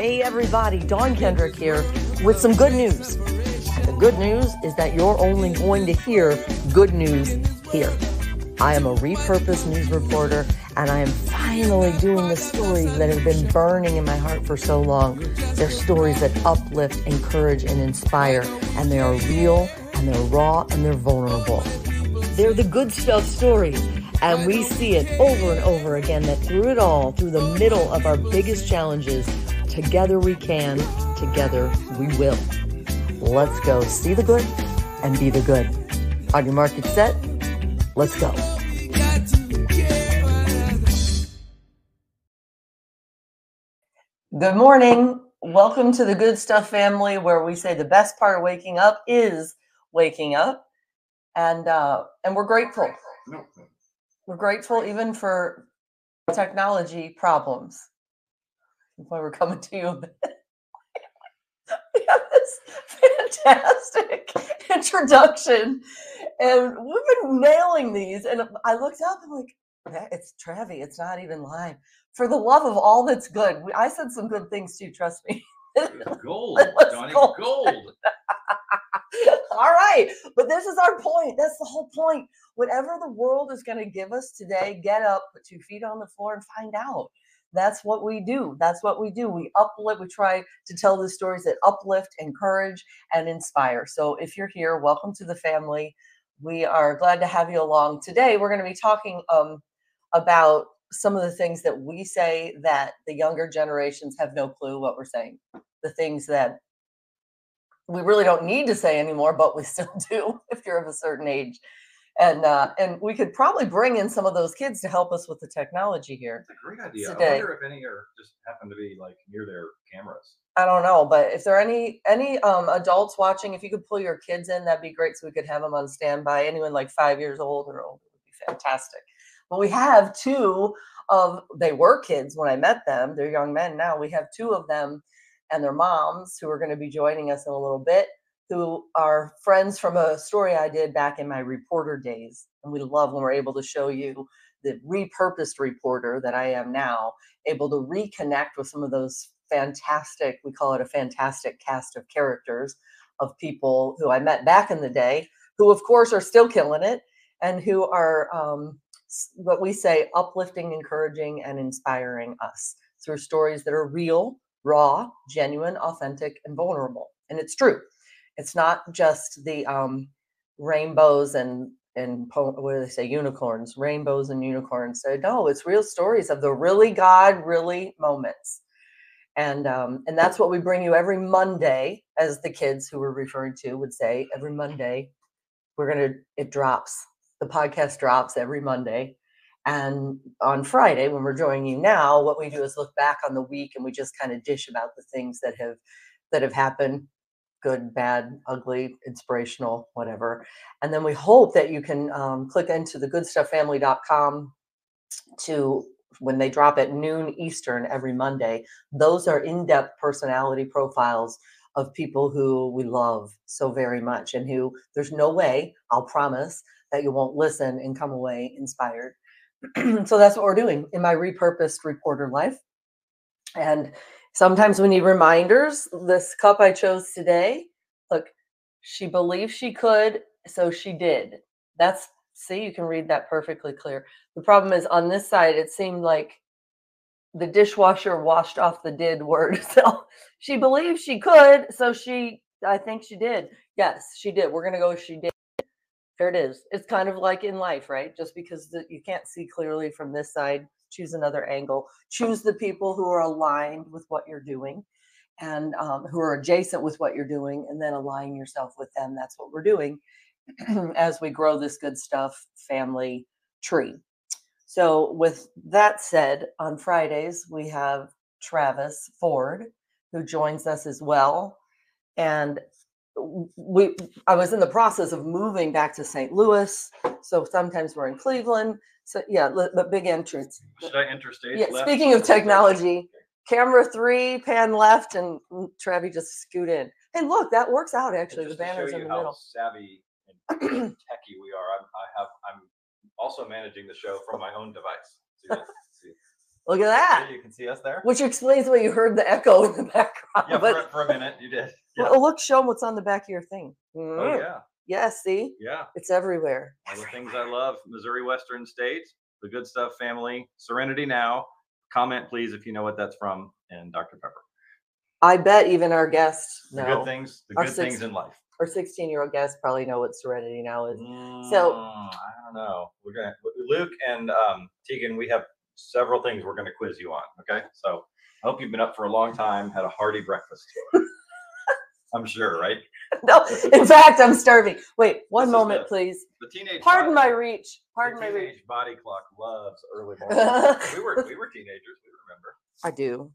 Hey, everybody, Dawn Kendrick here with some good news. The good news is that you're only going to hear good news here. I am a repurposed news reporter, and I am finally doing the stories that have been burning in my heart for so long. They're stories that uplift, encourage, and inspire, and they are real, and they're raw, and they're vulnerable. They're the good stuff stories. And we see it over and over again that through it all, through the middle of our biggest challenges, together we can, together we will. Let's go see the good and be the good. On your market set, let's go. Good morning. Welcome to the Good Stuff family, where we say the best part of waking up is waking up, and uh, and we're grateful. We're grateful even for technology problems. That's why we're coming to you. we have this fantastic introduction, and we've been nailing these. And I looked up and like, it's Travi. It's not even live. For the love of all that's good, I said some good things too. Trust me. gold, Johnny, gold. gold. All right. But this is our point. That's the whole point. Whatever the world is going to give us today, get up, put two feet on the floor, and find out. That's what we do. That's what we do. We uplift, we try to tell the stories that uplift, encourage, and inspire. So if you're here, welcome to the family. We are glad to have you along. Today, we're going to be talking um, about some of the things that we say that the younger generations have no clue what we're saying. The things that we really don't need to say anymore, but we still do if you're of a certain age. And uh, and we could probably bring in some of those kids to help us with the technology here. It's a great idea. Today. I wonder if any are just happen to be like near their cameras. I don't know, but if there are any any um, adults watching, if you could pull your kids in, that'd be great. So we could have them on standby. Anyone like five years old or older would be fantastic. But we have two of they were kids when I met them. They're young men now. We have two of them and their moms who are going to be joining us in a little bit, who are friends from a story I did back in my reporter days. And we love when we're able to show you the repurposed reporter that I am now, able to reconnect with some of those fantastic, we call it a fantastic cast of characters of people who I met back in the day, who of course are still killing it and who are um, what we say uplifting, encouraging, and inspiring us through stories that are real raw, genuine, authentic, and vulnerable. And it's true. It's not just the um, rainbows and and what do they say unicorns rainbows and unicorns. So no it's real stories of the really god really moments. And um, and that's what we bring you every monday as the kids who we're referring to would say every monday we're gonna it drops. The podcast drops every monday. And on Friday, when we're joining you now, what we do is look back on the week and we just kind of dish about the things that have that have happened, good, bad, ugly, inspirational, whatever. And then we hope that you can um, click into the goodstufffamily.com to when they drop at noon Eastern every Monday. Those are in-depth personality profiles of people who we love so very much and who there's no way, I'll promise, that you won't listen and come away inspired so that's what we're doing in my repurposed reporter life. And sometimes we need reminders. This cup I chose today, look, she believed she could, so she did. That's see, you can read that perfectly clear. The problem is on this side, it seemed like the dishwasher washed off the did word. So she believed she could, so she I think she did. Yes, she did. We're gonna go she did there it is. It's kind of like in life, right? Just because you can't see clearly from this side, choose another angle. Choose the people who are aligned with what you're doing and um, who are adjacent with what you're doing, and then align yourself with them. That's what we're doing as we grow this good stuff family tree. So, with that said, on Fridays, we have Travis Ford, who joins us as well. And we I was in the process of moving back to St. Louis, so sometimes we're in Cleveland. So yeah, the big entrance. Should I interstate? Yeah. Left? Speaking of technology, camera three, pan left, and Travi just scoot in. Hey, look, that works out actually. The banner's in the middle. Savvy and techy we are. I'm, I have. I'm also managing the show from my own device. Look at that. You can see us there. Which explains why you heard the echo in the background. Yeah, but for, for a minute you did. Yeah. well, look, show them what's on the back of your thing. Oh Mm. yeah, Yeah, see, yeah. it's everywhere. All the things I love. Missouri Western States, the Good Stuff family, Serenity Now. Comment please if you know what that's from, and Dr Pepper. I bet even our guests The know. good things, the Our good six- things in life. Our 16 year old guests probably know what Serenity now is. Mm, So- I don't know. We're gonna Luke and um, Tegan. We have several things we're gonna quiz you on. Okay, so I hope you've been up for a long time, had a hearty breakfast. I'm sure, right? no, in fact, I'm starving. Wait, one This moment, the- please. The teenage. Pardon my body- reach. the Pardon my reach. teenage body clock loves early morning. we were we were teenagers. We remember. I do.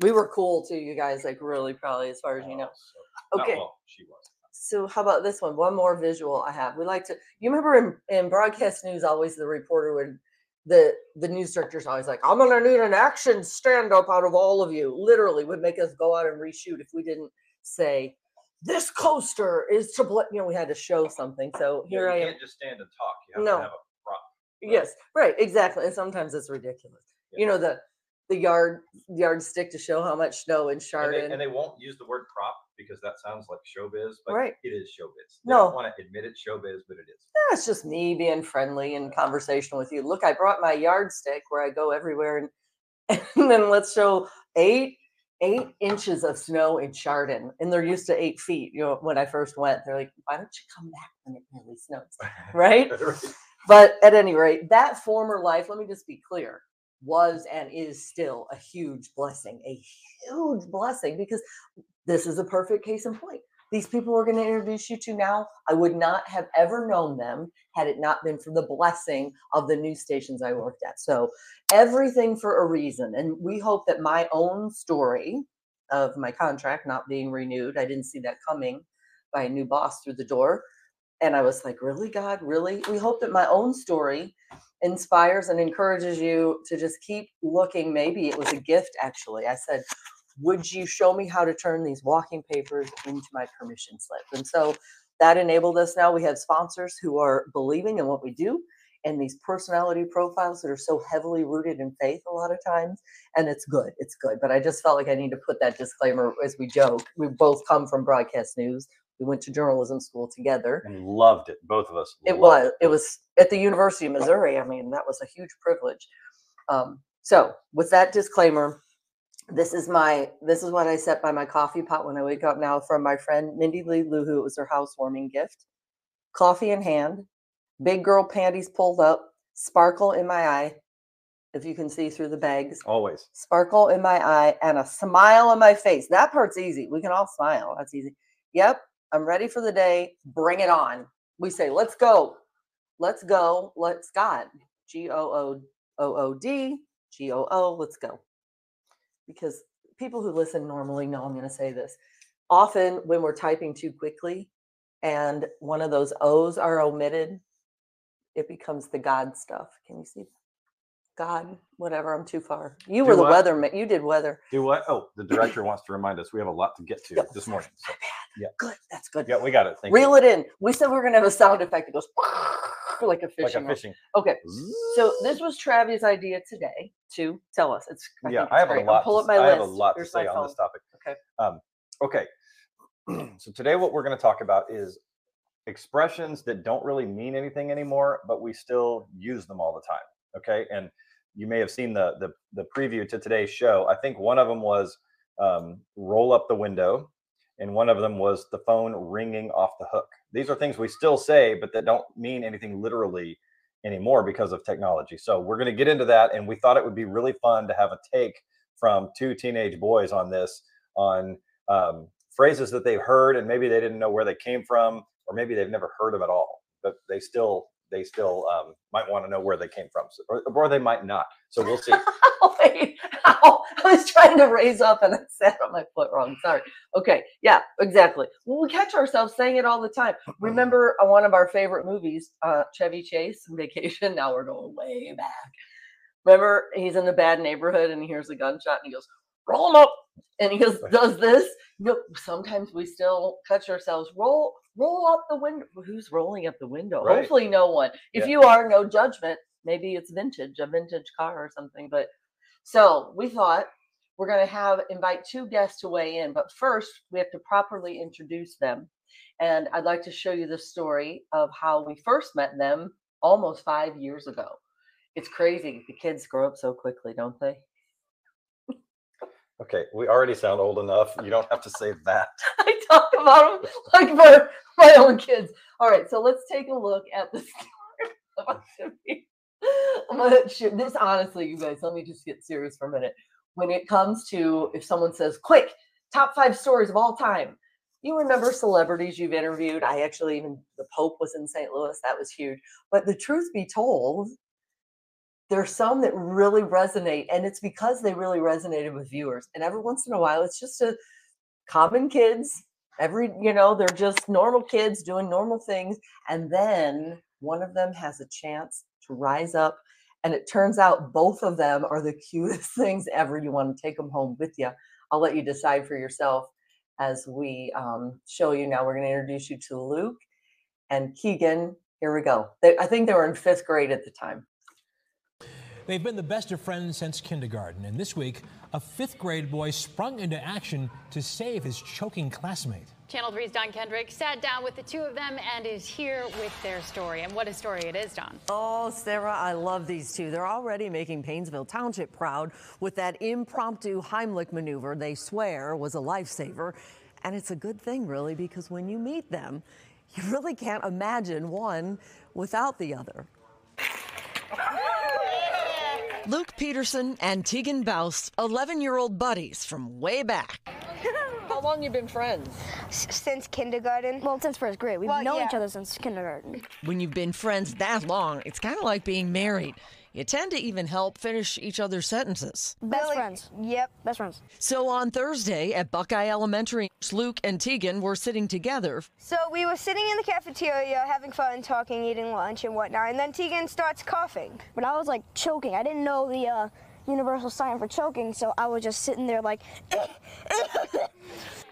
We were cool too, you guys, like really, probably as far as you oh, know. Oh, so- Okay. well, she was. So how about this one? One more visual I have. We like to. You remember in, in broadcast news, always the reporter would, the the news director's always like, "I'm gonna need an action stand up out of all of you." Literally, would make us go out and reshoot if we didn't say, "This coaster is to bl-. You know, we had to show something. So Yeah, here you I am. can't just stand and talk. You have No. to have a prop. Yes, right, exactly. And sometimes it's ridiculous. You know the the yard yardstick to show how much snow in And they, and they won't use the word prop because that sounds like showbiz, but Right. it is showbiz. They No. don't want to admit it's showbiz, but it is. Yeah, it's just me being friendly and conversational with you. Look, I brought my yardstick where I go everywhere, and, and then let's show eight eight inches of snow in Chardon, and they're used to eight feet. You know, when I first went, they're like, "Why don't you come back when it really snows?" Right? Right. But at any rate, that former life, let me just be clear, was and is still a huge blessing, a huge blessing because this is a perfect case in point. These people we're going to introduce you to now, I would not have ever known them had it not been for the blessing of the news stations I worked at. So, everything for a reason. And we hope that my own story of my contract not being renewed, I didn't see that coming by a new boss through the door. And I was like, really, God, really? We hope that my own story inspires and encourages you to just keep looking. Maybe it was a gift, actually. I said, would you show me how to turn these walking papers into my permission slip? And so that enabled us now. We have sponsors who are believing in what we do and these personality profiles that are so heavily rooted in faith a lot of times. And it's good. It's good. But I just felt like I need to put that disclaimer as we joke. We both come from broadcast news. We went to journalism school together. And loved it. Both of us. It was. It was at the University of Missouri. I mean, that was a huge privilege. Um, so, with that disclaimer, this is my this is what I set by my coffee pot when I wake up now from my friend Mindy Lee Lou, who it was her housewarming gift. Coffee in hand, big girl panties pulled up, sparkle in my eye, if you can see through the bags, Always. sparkle in my eye, and a smile on my face. That part's easy. We can all smile. That's easy. Yep, I'm ready for the day. Bring it on. We say, let's go. Let's go. Let's God. G O O O O D G O O. Let's go. Because people who listen normally know I'm going to say this. Often when we're typing too quickly and one of those O's are omitted, it becomes the God stuff. Can you see? God, whatever. I'm too far. You Do were the what? weather. You did weather. Do what? Oh, the director wants to remind us we have a lot to get to this morning. So, Good. That's good. yeah, we got it. Thank you. Reel it in. We said we are gonna have a sound effect that goes like a fishing. Like a rod. Okay. So this was Travi's idea today to tell us. It's I yeah, I have great. a lot. I'll pull to, up my s- I list. have a lot to say on this topic. Okay. Um, okay. so today, what we're going to talk about is expressions that don't really mean anything anymore, but we still use them all the time. Okay, and you may have seen the the, the preview to today's show. I think one of them was um, roll up the window, and one of them was the phone ringing off the hook. These are things we still say, but that don't mean anything literally anymore because of technology. So we're going to get into that, and we thought it would be really fun to have a take from two teenage boys on this, on um, phrases that they've heard, and maybe they didn't know where they came from, or maybe they've never heard them at all, but they still they still um, might want to know where they came from, so, or, or they might not. So we'll see. Wait. Ow. I was trying to raise up and I sat on my foot wrong. Sorry. Okay. Yeah, exactly. Well, we catch ourselves saying it all the time. Remember uh, one of our favorite movies, uh, Chevy Chase, Vacation? Now we're going way back. Remember, he's in the bad neighborhood and he hears a gunshot and he goes, roll him up. And he goes, does this. You know, sometimes we still catch ourselves, roll, roll up the window. Who's rolling up the window? Right. Hopefully, no one. If Yeah. you are, no judgment. Maybe it's vintage, a vintage car or something. But So we thought we're going to have invite two guests to weigh in, but first we have to properly introduce them. And I'd like to show you the story of how we first met them almost five years ago. It's crazy. The kids grow up so quickly, don't they? Okay, we already sound old enough. You don't have to say that. I talk about them like my, my own kids. All right, so let's take a look at the story. I'm gonna shoot this honestly, you guys. Let me just get serious for a minute. When it comes to if someone says, quick, top five stories of all time, you remember celebrities you've interviewed. I actually even the Pope was in St. Louis. That was huge. But the truth be told, there's some that really resonate, and it's because they really resonated with viewers. And every once in a while, it's just a common kids. Every, you know, they're just normal kids doing normal things. And then one of them has a chance to rise up. And it turns out both of them are the cutest things ever. You want to take them home with you. I'll let you decide for yourself as we um, show you now. We're going to introduce you to Luke and Keegan. Here we go. They, I think they were in fifth grade at the time. They've been the best of friends since kindergarten, and this week, a fifth grade boy sprung into action to save his choking classmate. Channel 3's Dawn Kendrick sat down with the two of them and is here with their story. And what a story it is, Dawn. Oh, Sarah, I love these two. They're already making Painesville Township proud with that impromptu Heimlich maneuver they swear was a lifesaver. And it's a good thing, really, because when you meet them, you really can't imagine one without the other. Luke Peterson and Tegan Baus, 11 year old buddies from way back. How long you been friends? S- since kindergarten. Well, since first grade. We've Well, known yeah. each other since kindergarten. When you've been friends that long, it's kind of like being married. You tend to even help finish each other's sentences. Best Really? friends. Yep. Best friends. So on Thursday at Buckeye Elementary, Luke and Tegan were sitting together. So we were sitting in the cafeteria having fun, talking, eating lunch and whatnot, and then Tegan starts coughing. But I was like choking. I didn't know the uh, universal sign for choking, so I was just sitting there like.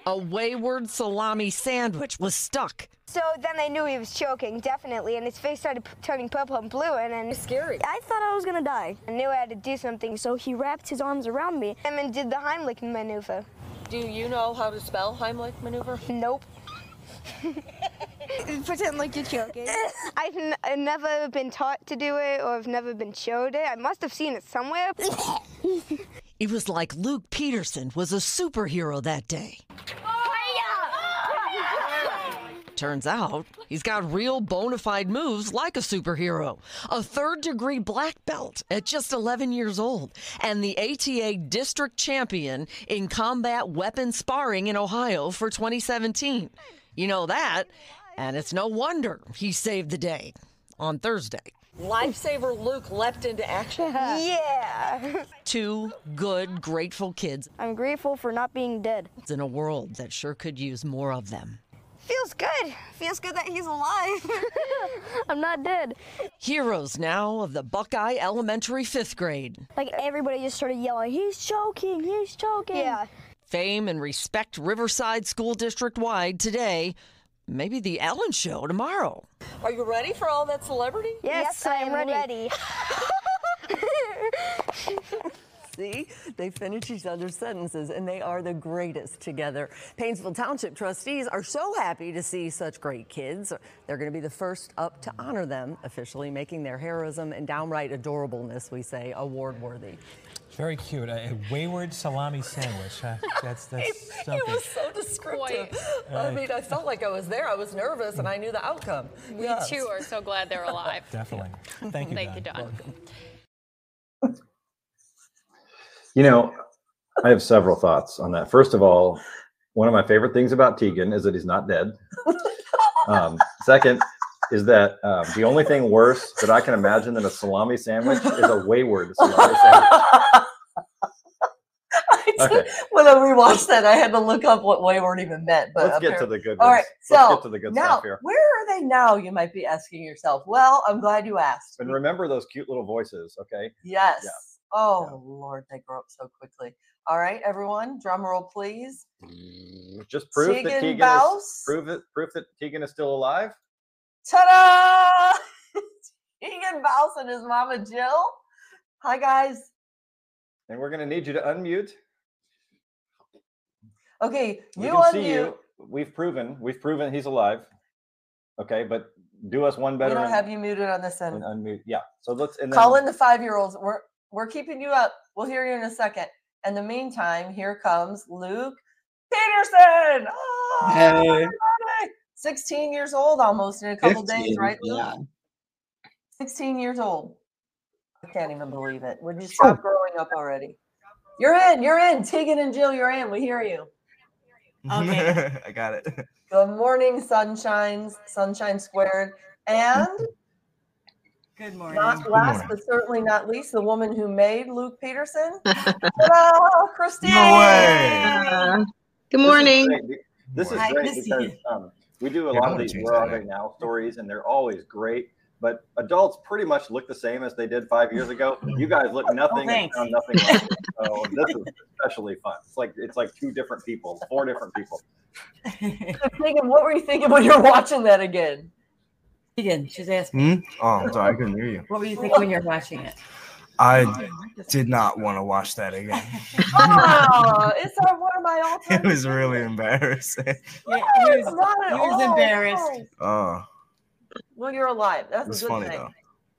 A wayward salami sandwich was stuck. So then I knew he was choking, definitely, and his face started p- turning purple and blue, and then Scary. I thought I was gonna die. I knew I had to do something. So So he wrapped his arms around me. and then did the Heimlich maneuver. Do you know how to spell Heimlich maneuver? Nope. Pretend like you're choking. I've, n- I've never been taught to do it, or I've never been showed it. I must have seen it somewhere. It was like Luke Peterson was a superhero that day. Turns out he's got real bona fide moves like a superhero. A third degree black belt at just 11 years old, and the ATA district champion in combat weapon sparring in Ohio for 2017. You know that, and it's no wonder he saved the day on Thursday. Lifesaver Luke leapt into action. yeah. Two good, grateful kids I'm grateful for not being dead. It's in a world that sure could use more of them. Feels good. Feels good that he's alive. I'm not dead. Heroes now of the Buckeye Elementary fifth grade. Like everybody just started yelling, "He's choking! He's choking!" yeah. Fame and respect Riverside School District wide today. Maybe the Ellen Show tomorrow. Are you ready for all that celebrity? Yes, I am ready. See, they finish each other's sentences and they are the greatest together. Painesville Township trustees are so happy to see such great kids. They're going to be the first up to honor them, officially making their heroism and downright adorableness, we say, award worthy. Very cute. A, a wayward salami sandwich. Huh? That's that's something. It was so descriptive. I mean, I felt like I was there. I was nervous and I knew the outcome. We too are so glad they're alive. Definitely. Thank you. Thank you, Dawn. Dawn. You know, I have several thoughts on that. First of all, one of my favorite things about Tegan is that he's not dead. Um, second is that um, the only thing worse that I can imagine than a salami sandwich is a wayward salami sandwich. Okay. When I rewatched that, I had to look up what wayward even meant. But Let's get to the good All right, Let's so get to the good now, stuff here. where are they now? You might be asking yourself. Well, I'm glad you asked. And remember those cute little voices, okay? Yes. Yeah. Oh Yeah. Lord, they grow up so quickly. All right, everyone, drum roll, please. Mm, just proof that Tegan Tegan is prove it proof that Tegan is still alive. Ta-da! Tegan Baus and his mama Jill. Hi guys. And we're going to need you to unmute. Okay, We you can see unmute. you. We've proven, we've proven he's alive. Okay, but do us one We better don't and, have you muted on this and end. unmute. Yeah. So let's and then Call in the five year olds. We're we're keeping you up. We'll hear you in a second. In the meantime, here comes Luke Peterson. Oh, Hey. Ah, 16 years old almost in a couple days, right? Luke? Yeah. 16 years old. I can't even believe it. Would you stop growing up already? You're in, you're in. Tegan and Jill, you're in. We hear you. Okay. I got it. Good morning, sunshines, sunshine squared. And Good morning. not last but certainly not least, the woman who made Luke Peterson. Ta-da, Christine. Uh, good morning. This is Hi, great because um, we do a Yeah, lot of these change "Where Are that Now" stories, and they're always great. But adults pretty much look the same as they did five years ago. You guys look nothing and thanks. sound nothing like. So this is especially fun. It's like it's like two different people, four different people. Tegan, what were you thinking when you're watching that again? Again, she's asking. Hmm? Oh, I'm sorry, I couldn't hear you. What were you thinking when you're watching it? I did not want to watch that again. Oh, it's our, one of my all-time. It was really embarrassing. Yeah, No, he was, not at he was all. embarrassed. No. Oh, Well, you're alive. That's was a good funny thing. though.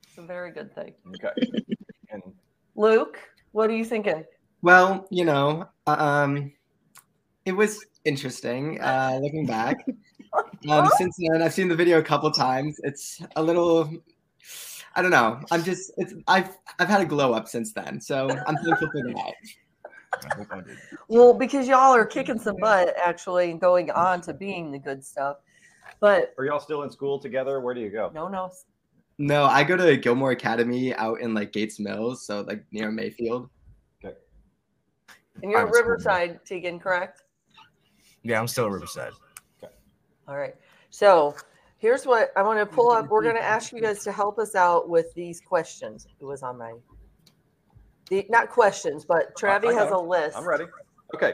It's a very good thing. Okay. And Luke, what are you thinking? Well, you know, um, it was interesting uh, looking back. Um, since then, I've seen the video a couple times. It's a little, I don't know. I'm just, it's, I've, I've had a glow up since then, so I'm thankful for that. I hope I did. Well, because y'all are kicking some butt, actually, and going on to being the good stuff. But are y'all still in school together? Where do you go? no, no. No, I go to Gilmour Academy out in like Gates Mills, so like near Mayfield. Okay. And you're at Private school, Riverside, Tegan, correct? Yeah, I'm still at Riverside. Okay. All right. So here's what I want to pull up. We're going to ask you guys to help us out with these questions. It was on my, the, not questions, but Travi has a list. I'm ready. Okay.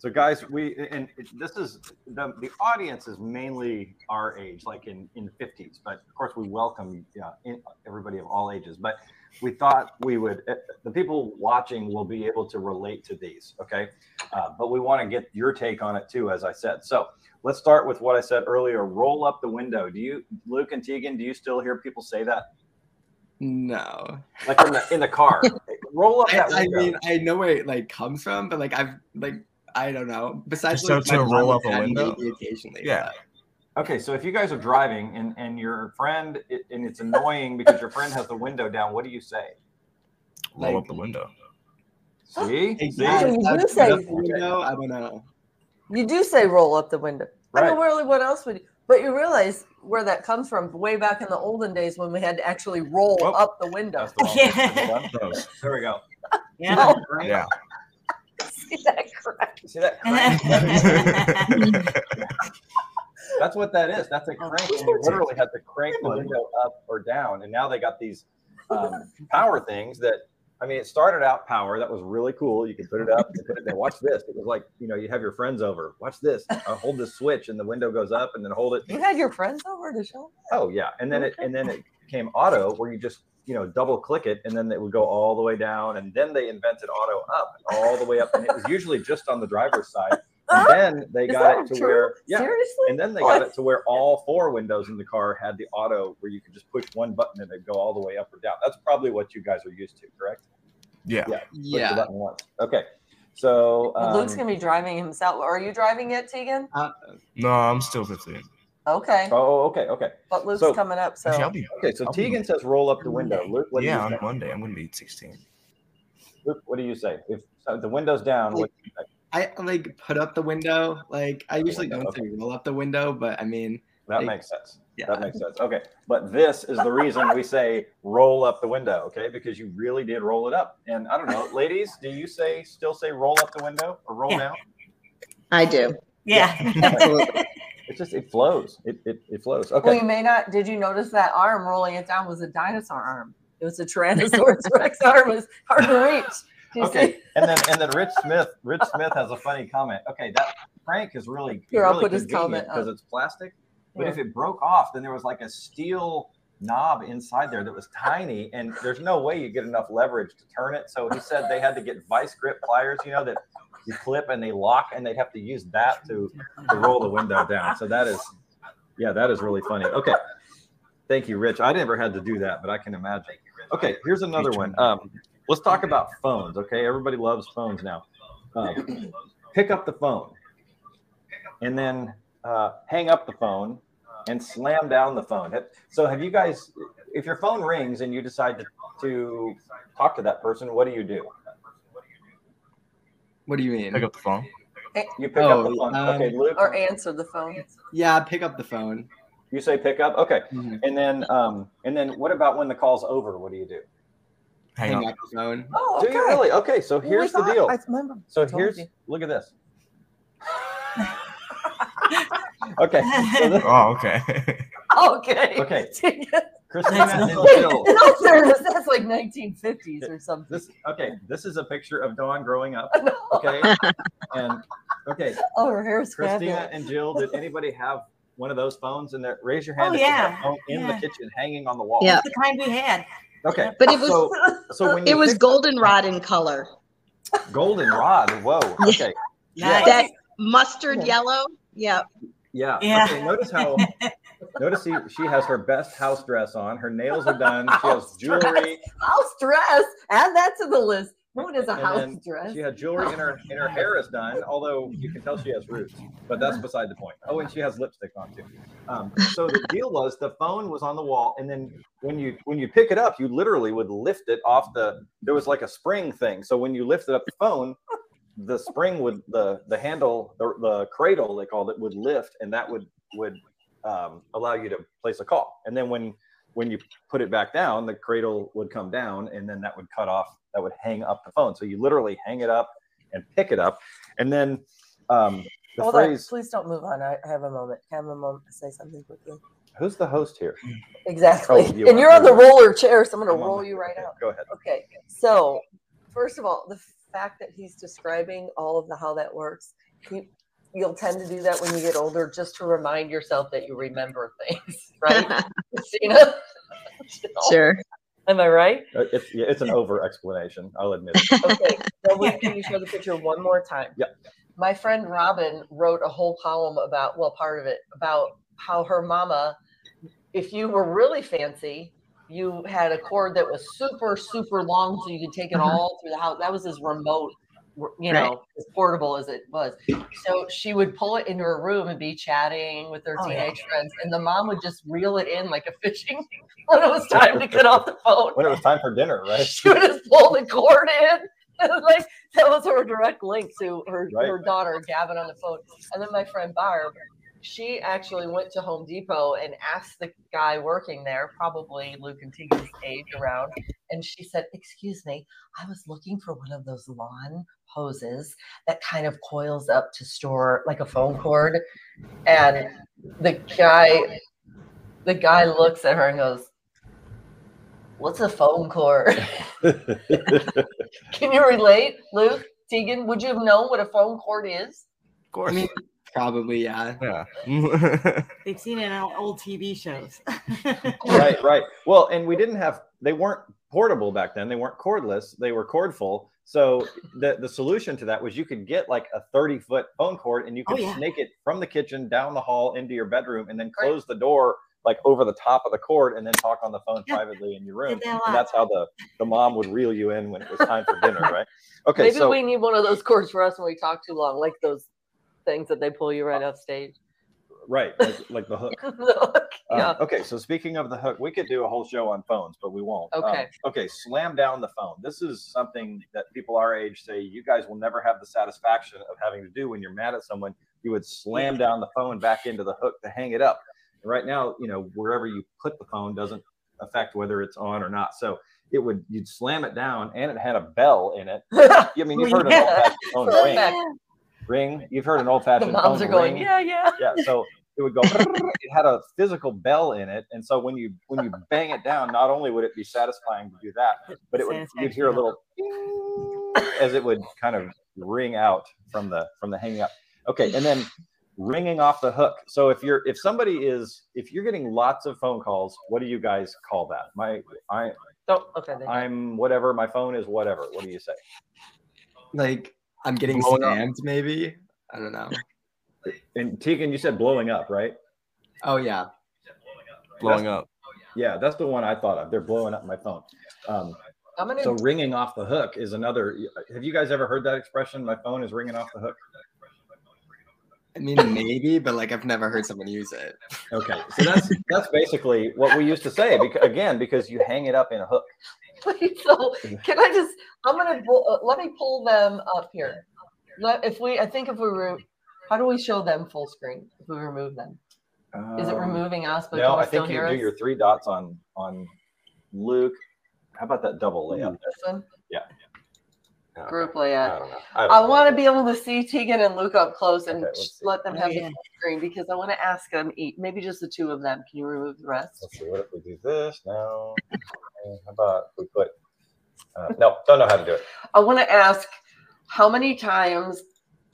So guys, we and this is the, the audience is mainly our age, like in in 50s. But of course, we welcome yeah, in, everybody of all ages. But we thought we would eh, the people watching will be able to relate to these. Okay, uh, but we want to get your take on it too, as I said. So let's start with what I said earlier. Roll up the window. Do you, Luke and Tegan? Do you still hear people say that? No, Like in the in the car, roll up I, that I window. mean I know where it like comes from, but like I've like I don't know. Besides, So like, to roll up a window? occasionally. Yeah. Okay, so if you guys are driving and, and your friend it, and it's annoying because your friend has the window down, what do you say? Roll Like- up the window. See, Hey, see, you I've do put say- up the window, I don't know. You do say roll up the window. I right? mean, really, what else would you? But you realize where that comes from way back in the olden days when we had to actually roll Whoop. up the window. The Yeah. thing to be done. Those. There we go. Yeah. Oh, Yeah. see that crack? See that? crank? That's what that is. That's a crank. And you literally had to crank the window up or down. And now they got these um, power things that. I mean, it started out power. That was really cool. You could put it up and put it there. Watch this. It was like, you know, you have your friends over. Watch this. I hold the switch and the window goes up and then hold it. You had your friends over to show. Oh yeah, and then it and then it came auto, where you just you know double click it, and then it would go all the way down, and then they invented auto up, all the way up, and it was usually just on the driver's side, and then they Is got it to true? where yeah, Seriously? and then they got it to where all four windows in the car had the auto, where you could just push one button and it'd go all the way up or down. That's probably what you guys are used to, correct? Yeah. Yeah. Push the Yeah. button once. Okay. So Well, Luke's um, gonna be driving himself. Are you driving yet, Tegan? Uh, No, I'm still 15. Okay, oh, oh, okay, okay, but Luke's so- coming up. So Actually, I'll be. okay. So I'll be- Tegan says roll up the window. Luke, what yeah, on say? Monday I'm gonna be 16. Luke, what do you say? If so the window's down, what, I like put up the window. Like I usually window, don't say roll up the window, but I mean, That Like, makes sense. yeah. That makes sense. Okay. But this is the reason we say roll up the window, okay? Because you really did roll it up. And I don't know, ladies, do you say still say roll up the window or roll Yeah. down? I do. Yeah. absolutely. It just it flows. It it, it flows. well, Okay. you may not. Did you notice that arm rolling it down was a dinosaur arm? It was a Tyrannosaurus Rex arm. It was hard to reach. Okay. see? And then and then Rich Smith, Rich Smith has a funny comment. Okay, that crank is really Here, I'll really put his comment because it's plastic. But Yeah. if it broke off, then there was like a steel knob inside there that was tiny, and there's no way you get enough leverage to turn it. So he said they had to get vice grip pliers, you know, that you clip and they lock, and they'd have to use that to, to roll the window down. So that is, yeah, that is really funny. Okay. Thank you, Rich. I never had to do that, but I can imagine. Okay, here's another one. Um, let's talk about phones. Okay, everybody loves phones now. Um, pick up the phone, and then uh, hang up the phone, and slam down the phone. So, have you guys? If your phone rings and you decide to, to talk to that person, what do you do? What do you mean? Pick up the phone. You pick up the Oh, phone. um, okay, Luke. Or answer the phone. Yeah, pick up the phone. You say pick up. Okay, Mhm. and then um, and then what about when the call's over? What do you do? Hang, Hang up. up the phone. Oh, Do you really? Okay, so Well, here's the deal. I remember. So told here's you. look at this. okay. So this, Oh, okay. Okay. Okay. In Christina and not- Jill. all fairness, that's like 1950s or something. This okay. This is a picture of Dawn growing up. No. Okay. And okay, Oh, her hair's Christina fabulous. and Jill, did anybody have one of those phones in there? Raise your oh, hand Oh, if you yeah. in the kitchen hanging on the wall. Yeah. the kind we had. Okay. But it was so so when you it was pick- goldenrod in color. goldenrod. Whoa. Okay. Nice. That mustard yellow. Yeah. Yeah. Yeah. Okay. Notice how. Notice she, she has her best house dress on. Her nails are done. She has House dress. jewelry. House dress. Add that to the list. Who does a And house dress? She had jewelry in her and her hair is done, although you can tell she has roots, but that's beside the point. Oh, and she has lipstick on too. Um, so the deal was the phone was on the wall, and then when you when you pick it up, you literally would lift it off the. There was like a spring thing, so when you lifted up the phone, the spring would the the handle the, the cradle they called it would lift, and that would would um, allow you to place a call. And then when when you put it back down, the cradle would come down, and then that would cut off. That would hang up the phone. So you literally hang it up and pick it up, and then um, the Hold on. phrase. Please don't move on. I have a moment. Can I have a moment to say something quickly? Who's the host here? Exactly. Oh, you and you're on the roller chair, so I'm going to roll you right okay, out. Go ahead. Okay. So, first of all, the fact that he's describing all of the how that works, you, you'll tend to do that when you get older, just to remind yourself that you remember things, right, Christina? Sure. Am I right? Uh, It's yeah, it's an over explanation. I'll admit it. Okay. Now, wait, can you show the picture one more time? Yep. My friend Robin wrote a whole column about, well, part of it about how her mama, if you were really fancy, you had a cord that was super, super long, so you could take it Uh-huh. all through the house. That was as remote, you Right. know, as portable as it was. So she would pull it into her room and be chatting with her Oh, yeah. teenage friends, and the mom would just reel it in like a fishing when it was time to get off the phone When it was time for dinner, right? she would just pull the cord in. Like that was her direct link to her Right. her daughter Gavin on the phone. And then my friend Barb, she actually went to Home Depot and asked the guy working there, probably Luke and Tegan's age around, and she said, "Excuse me, I was looking for one of those lawn hoses that kind of coils up to store like a phone cord." And the guy, the guy looks at her and goes. What's a phone cord? Can you relate, Luke? Tegan, would you have known what a phone cord is? Of course. I mean, probably, yeah. yeah. They've seen it on old TV shows. right, right. Well, and we didn't have they weren't portable back then. They weren't cordless. They were cordful. So the the solution to that was you could get like a 30 foot phone cord and you Oh, could yeah. snake it from the kitchen down the hall into your bedroom and then close the door like over the top of the cord and then talk on the phone Yeah. privately in your room. Did that a And that's how the the mom would reel you in when it was time for dinner, right? Okay, Maybe so we need one of those cords for us when we talk too long, like those things that they pull you right uh, off stage. Right, like, like the hook. Um, yeah. okay, so speaking of the hook, we could do a whole show on phones, but we won't. Um, Okay. okay, slam down the phone. This is something that people our age say you guys will never have the satisfaction of having to do when you're mad at someone. You would slam down the phone back into the hook to hang it up. And right now, you know, wherever you put the phone doesn't affect whether it's on or not. So it would you'd slam it down, and it had a bell in it. I mean, you've heard an Yeah. old-fashioned phone ring. Ring. You've heard an old-fashioned The moms phone are going, ring yeah, yeah. yeah so it would go it had a physical bell in it and so when you when you bang it down not only would it be satisfying to do that but it would you'd hear a little as it would kind of ring out from the from the hanging up okay and then ringing off the hook. So if you're if somebody is if you're getting lots of phone calls, what do you guys call that? My I Oh, okay. they- I'm whatever. My phone is whatever. What do you say? Like I'm getting Blowing up. scammed, maybe. I don't know. And Tegan, you said blowing up, right? Oh yeah. Blowing up. Yeah, that's the one I thought of. They're blowing up my phone. Um, I'm gonna. so ringing off the hook is another. Have you guys ever heard that expression? My phone is ringing off the hook. I mean, maybe, but like I've never heard someone use it. Okay, so that's that's basically what we used to say. Because, again, because you hang it up in a hook. so can I just? I'm gonna uh, let me pull them up here. Let if we. I think if we were. How do we show them full screen if we remove them? Is it Um, removing us? But no, can we I think you do your three dots on on Luke. How about that double layup? This one. Yeah. Group I layout. don't know. I, want to be able to see Tegan and Luke up close and Okay, let's just see. let them Oh, have yeah. the full screen because I want to ask them each, maybe just the two of them. Can you remove the rest? Let's see. What if we do this now? How about we put? Uh, no, don't know how to do it. I want to ask how many times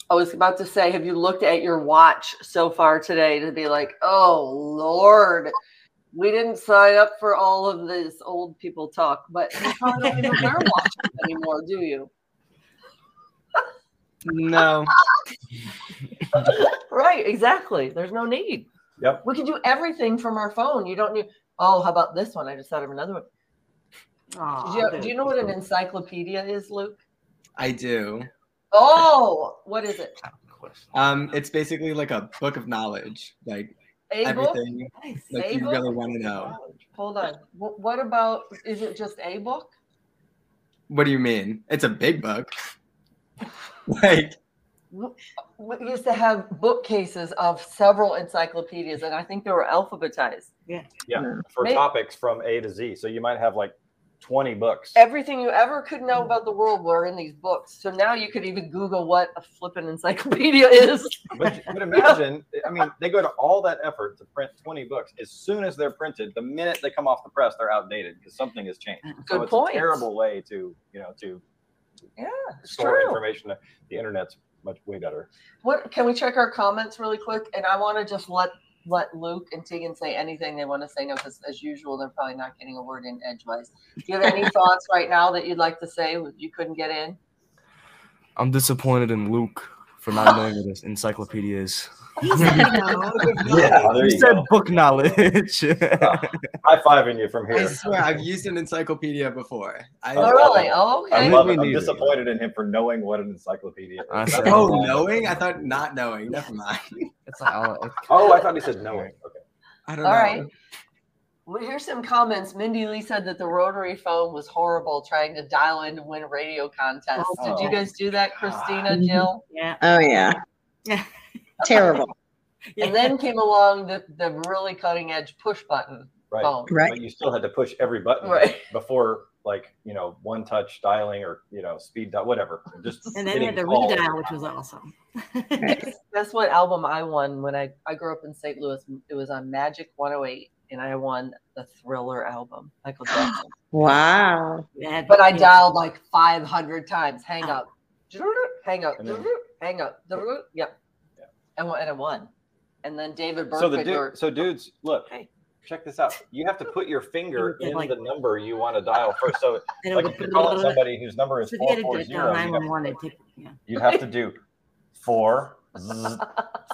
I was about to say, have you looked at your watch so far today to be like, oh Lord, we didn't sign up for all of this old people talk, but you probably don't even wear watches anymore, do you? No. Right, exactly. There's no need. Yep. We can do everything from our phone. You don't need. Oh, how about this one? I just thought of another one. Aw, Do you, do you know what an encyclopedia is, Luke? I do. Oh, what is it? Um, it's basically like a book of knowledge, like A everything Nice. like A you book? really want to know. Hold on. Wh- What about? Is it just a book? What do you mean? It's a big book. like We used to have bookcases of several encyclopedias, and I think they were alphabetized. Yeah, Yeah. for May- topics from A to Z. So you might have like twenty books. Everything you ever could know about the world were in these books. So now you could even Google what a flippin' encyclopedia is. But, but imagine, I mean, they go to all that effort to print 20 books. As soon as they're printed, the minute they come off the press, they're outdated because something has changed. So Good it's point. a terrible way to, you know, to Yeah, store true. information. The internet's much way better. What can we check our comments really quick? And I want to just let let Luke and Tegan say anything they want to say. No, because as usual, they're probably not getting a word in edgewise. Do you have any thoughts right now that you'd like to say you couldn't get in? I'm disappointed in Luke for not knowing what this encyclopedia is. He said no. Yeah, there you you said go. book knowledge. High fiving you from here. I here. swear I've used an encyclopedia before. I oh, really? Oh, okay. I love it. I'm neither. disappointed in him for knowing what an encyclopedia is. Said- Oh, knowing? I thought not knowing. Never mind. it's like, oh, I'll- Oh, I thought he said knowing. Okay. I don't All know. right. Well, here's some comments. Mindy Lee said that the rotary phone was horrible trying to dial in to win radio contests. Did you Oh. guys do that, Christina, Jill? Yeah. Oh yeah. yeah. Yeah. Terrible. And then came along the, the really cutting edge push button Right. phone. Right. But you still had to push every button Right. before, like, you know, one touch dialing or, you know, speed dial, whatever. Just And then we had hitting the redial, which was awesome. That's what album I won when I, I grew up in St. Louis. It was on Magic 108, and I won the Thriller album, Michael Jackson. Wow. Yeah, But I dialed like 500 times. Hang Oh. up, hang up, hang up. Yep. And I- and I won. And then David So the Burke. dude, so dudes, look, Hey. check this out. You have to put your finger in like- the number you want to dial first. So, like, if you're calling somebody whose number is So if you four had to zero, dial you have, 911, it'd take- yeah. you have to do four, zzz,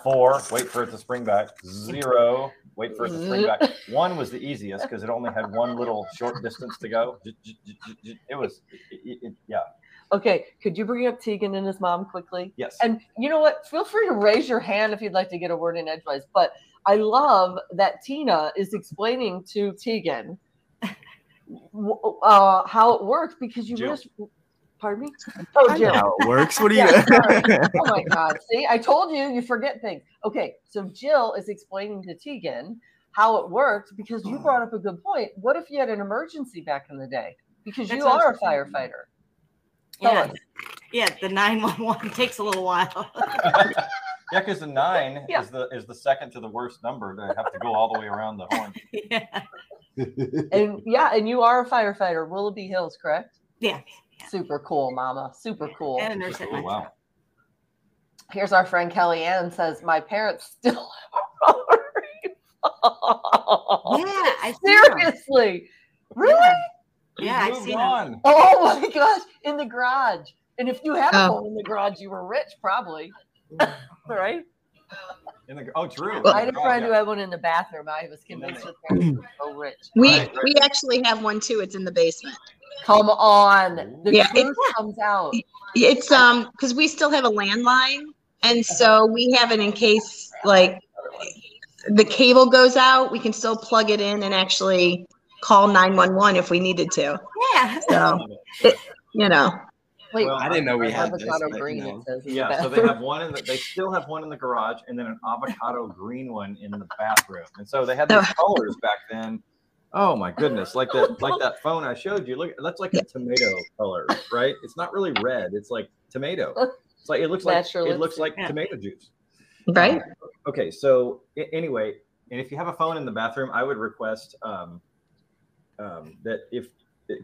four. Wait for it to spring back. Zero. Wait for it to spring back. One was the easiest because it only had one little short distance to go. It was, it- it- it- yeah, Okay, could you bring up Tegan and his mom quickly? yes. And you know what? Feel free to raise your hand if you'd like to get a word in edgewise. But I love that Tina is explaining to Tegan uh, how it works because you Jill. just. Pardon me? Oh, I know Jill. how it works. What do you? Yeah, oh my God. See, I told you, you forget things. Okay, so Jill is explaining to Tegan how it worked because you brought up a good point. What if you had an emergency back in the day? Because That's you are a was thinking. firefighter. Tell Yeah. us. Yeah, the 911 takes a little while. Yeah, because the nine Yeah. is the is the second to the worst number to have to go all the way around the horn. yeah. And yeah, and you are a firefighter, Willoughby Hills, correct? Yeah. Super cool, Mama. Super cool. And a nurse at Oh, wow. Here's our friend Kelly Ann says, My parents still have a rotary phone. Yeah, I've seen 'em. Seriously. Really? Yeah, I've Moved on. Oh my gosh, in the garage. And if you had a Oh. phone in the garage, you were rich, probably. right? In the, oh, true. I had a Oh, friend yeah. who had one in the bathroom. I was convinced her parents were so rich. We Right, right. we actually have one too. It's in the basement. Come on. The Yeah, it- comes out. It's um because we still have a landline, and so we have it in case like the cable goes out. We can still plug it in and actually call nine one one if we needed to. Yeah. So it, you know, Wait, Well, I didn't know we had this. avocado but, green, you know. it says. in the Yeah, so they have one in the, they still have one in the garage and then an avocado green one in the bathroom. And so they had these colors back then. Oh my goodness, like that like that phone I showed you. Look, that's like a tomato color, right? It's not really red, it's like tomato. It's like it looks like Natural it looks like Yeah. tomato juice. right? Okay, so a- anyway, and if you have a phone in the bathroom, I would request um, um, that if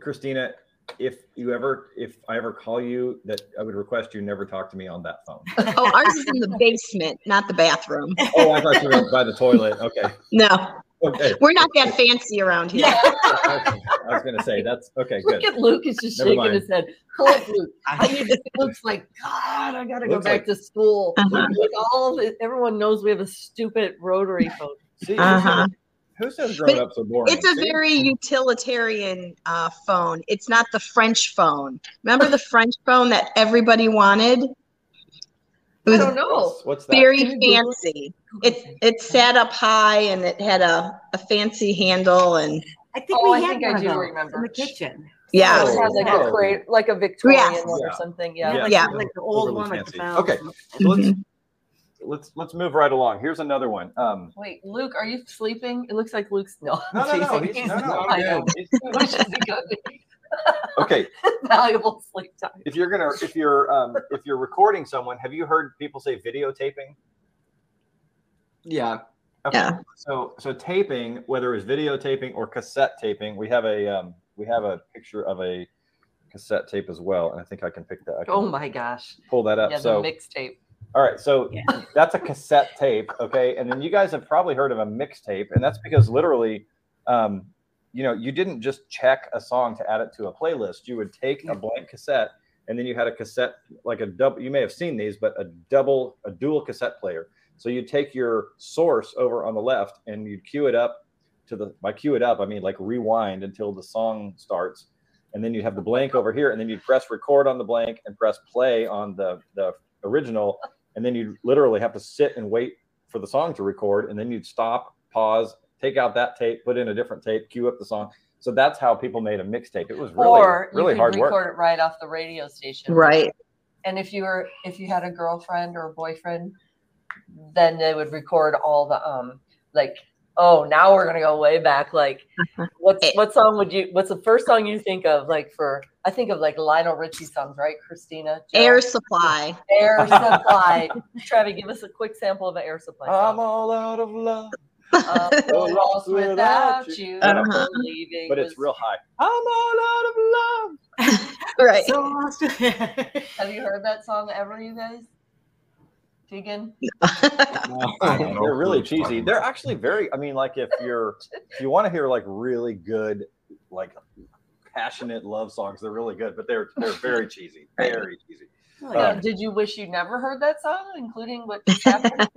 Christina, if you ever, if I ever call you, that I would request you never talk to me on that phone. Oh, ours is in the basement, not the bathroom. Oh, I thought you were by the toilet. Okay, No, okay. we're not that fancy around here. okay. I was gonna say that's okay. Look Good. at Luke. He's just Never shaking mind. his head. Poor Luke. I need to, Luke's like, God, I gotta go back like- to school. Uh-huh. Like all the, everyone knows we have a stupid rotary phone. See, Uh-huh. Says- who says grown ups are boring? It's a See? very utilitarian uh, phone. It's not the French phone. Remember the French phone that everybody wanted? I don't know. What's, what's that? very Can you Google fancy. It it sat up high and it had a, a fancy handle and I think Oh, we I had think I one of do remember. in the kitchen. yeah. It has like a Oh. crate, like a Victorian Yes. one or something. Yeah. Yeah. like, Yeah. like the old Overly one at the fancy. fountain. Okay. So let's Mhm. Let's let's move right along. Here's another one. Um, Wait, Luke, are you sleeping? It looks like Luke's no. no, no, no, teasing. he's, no, no, I know. he's- Which is a good Okay, valuable sleep time. if you're gonna if you're um if you're recording someone have you heard people say videotaping Yeah. okay Yeah. so so taping whether it's videotaping or cassette taping we have a um we have a picture of a cassette tape as well and i think i can pick that can Oh my gosh. pull that up Yeah, the so mixtape. All right so Yeah. that's a cassette tape okay? And then you guys have probably heard of a mixtape and that's because literally um you know you didn't just check a song to add it to a playlist. You would take a blank cassette and then you had a cassette like a double you may have seen these but a double a dual cassette player. So you'd take your source over on the left and you'd cue it up to the by cue it up i mean like rewind until the song starts and then you have the blank over here and then you press record on the blank and press play on the the original and then you'd literally have to sit and wait for the song to record and then you'd stop pause take out that tape put in a different tape cue up the song so that's how people made a mixtape it was really or really you could hard record work it right off the radio station. Right. And if you were if you had a girlfriend or a boyfriend, then they would record all the um like oh now we're gonna go way back like what's what song would you what's the first song you think of like for I think of like Lionel Richie songs right Christina Joe? Air supply. Air Supply Travis give us a quick sample of an Air Supply i'm all out of love Uh, Oh, lost without without you, you. Uh-huh. believing but it's was- real high i'm all out of love Right. So lost. Have you heard that song ever, you guys? Tegan? they're really cheesy. They're actually very. I mean, like if you're if you want to hear like really good, like passionate love songs, they're really good. But they're they're very cheesy, very cheesy. Oh, Now, Um, did you wish you never heard that song, including what happened?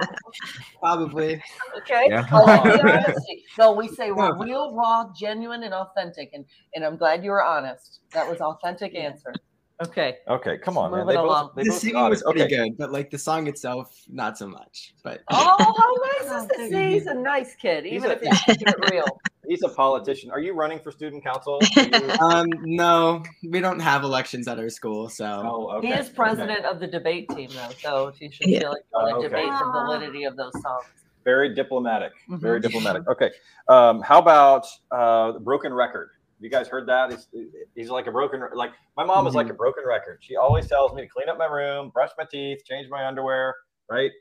Probably. Okay. Yeah. I like. No, we say we're real, raw, genuine, and authentic, and and I'm glad you were honest. That was authentic answer. Okay. Okay, come on, man. Moving They along. both, they The both singing was pretty Okay. good, but like the song itself, not so much. But Oh, how nice is Oh, this? He's a nice kid, He's even a- if he's keeping it real. He's a politician. Are you running for student council? You- um, no, we don't have elections at our school, so oh, okay. He is okay. president of the debate team, though, so if you should Yeah. feel like you want to debate the validity of those songs. Very diplomatic. Very Mhm. diplomatic. Okay. Um, how about uh, broken record? You guys heard that? He's, he's like a broken like my mom is like mm-hmm. a broken record. She always tells me to clean up my room, brush my teeth, change my underwear, right?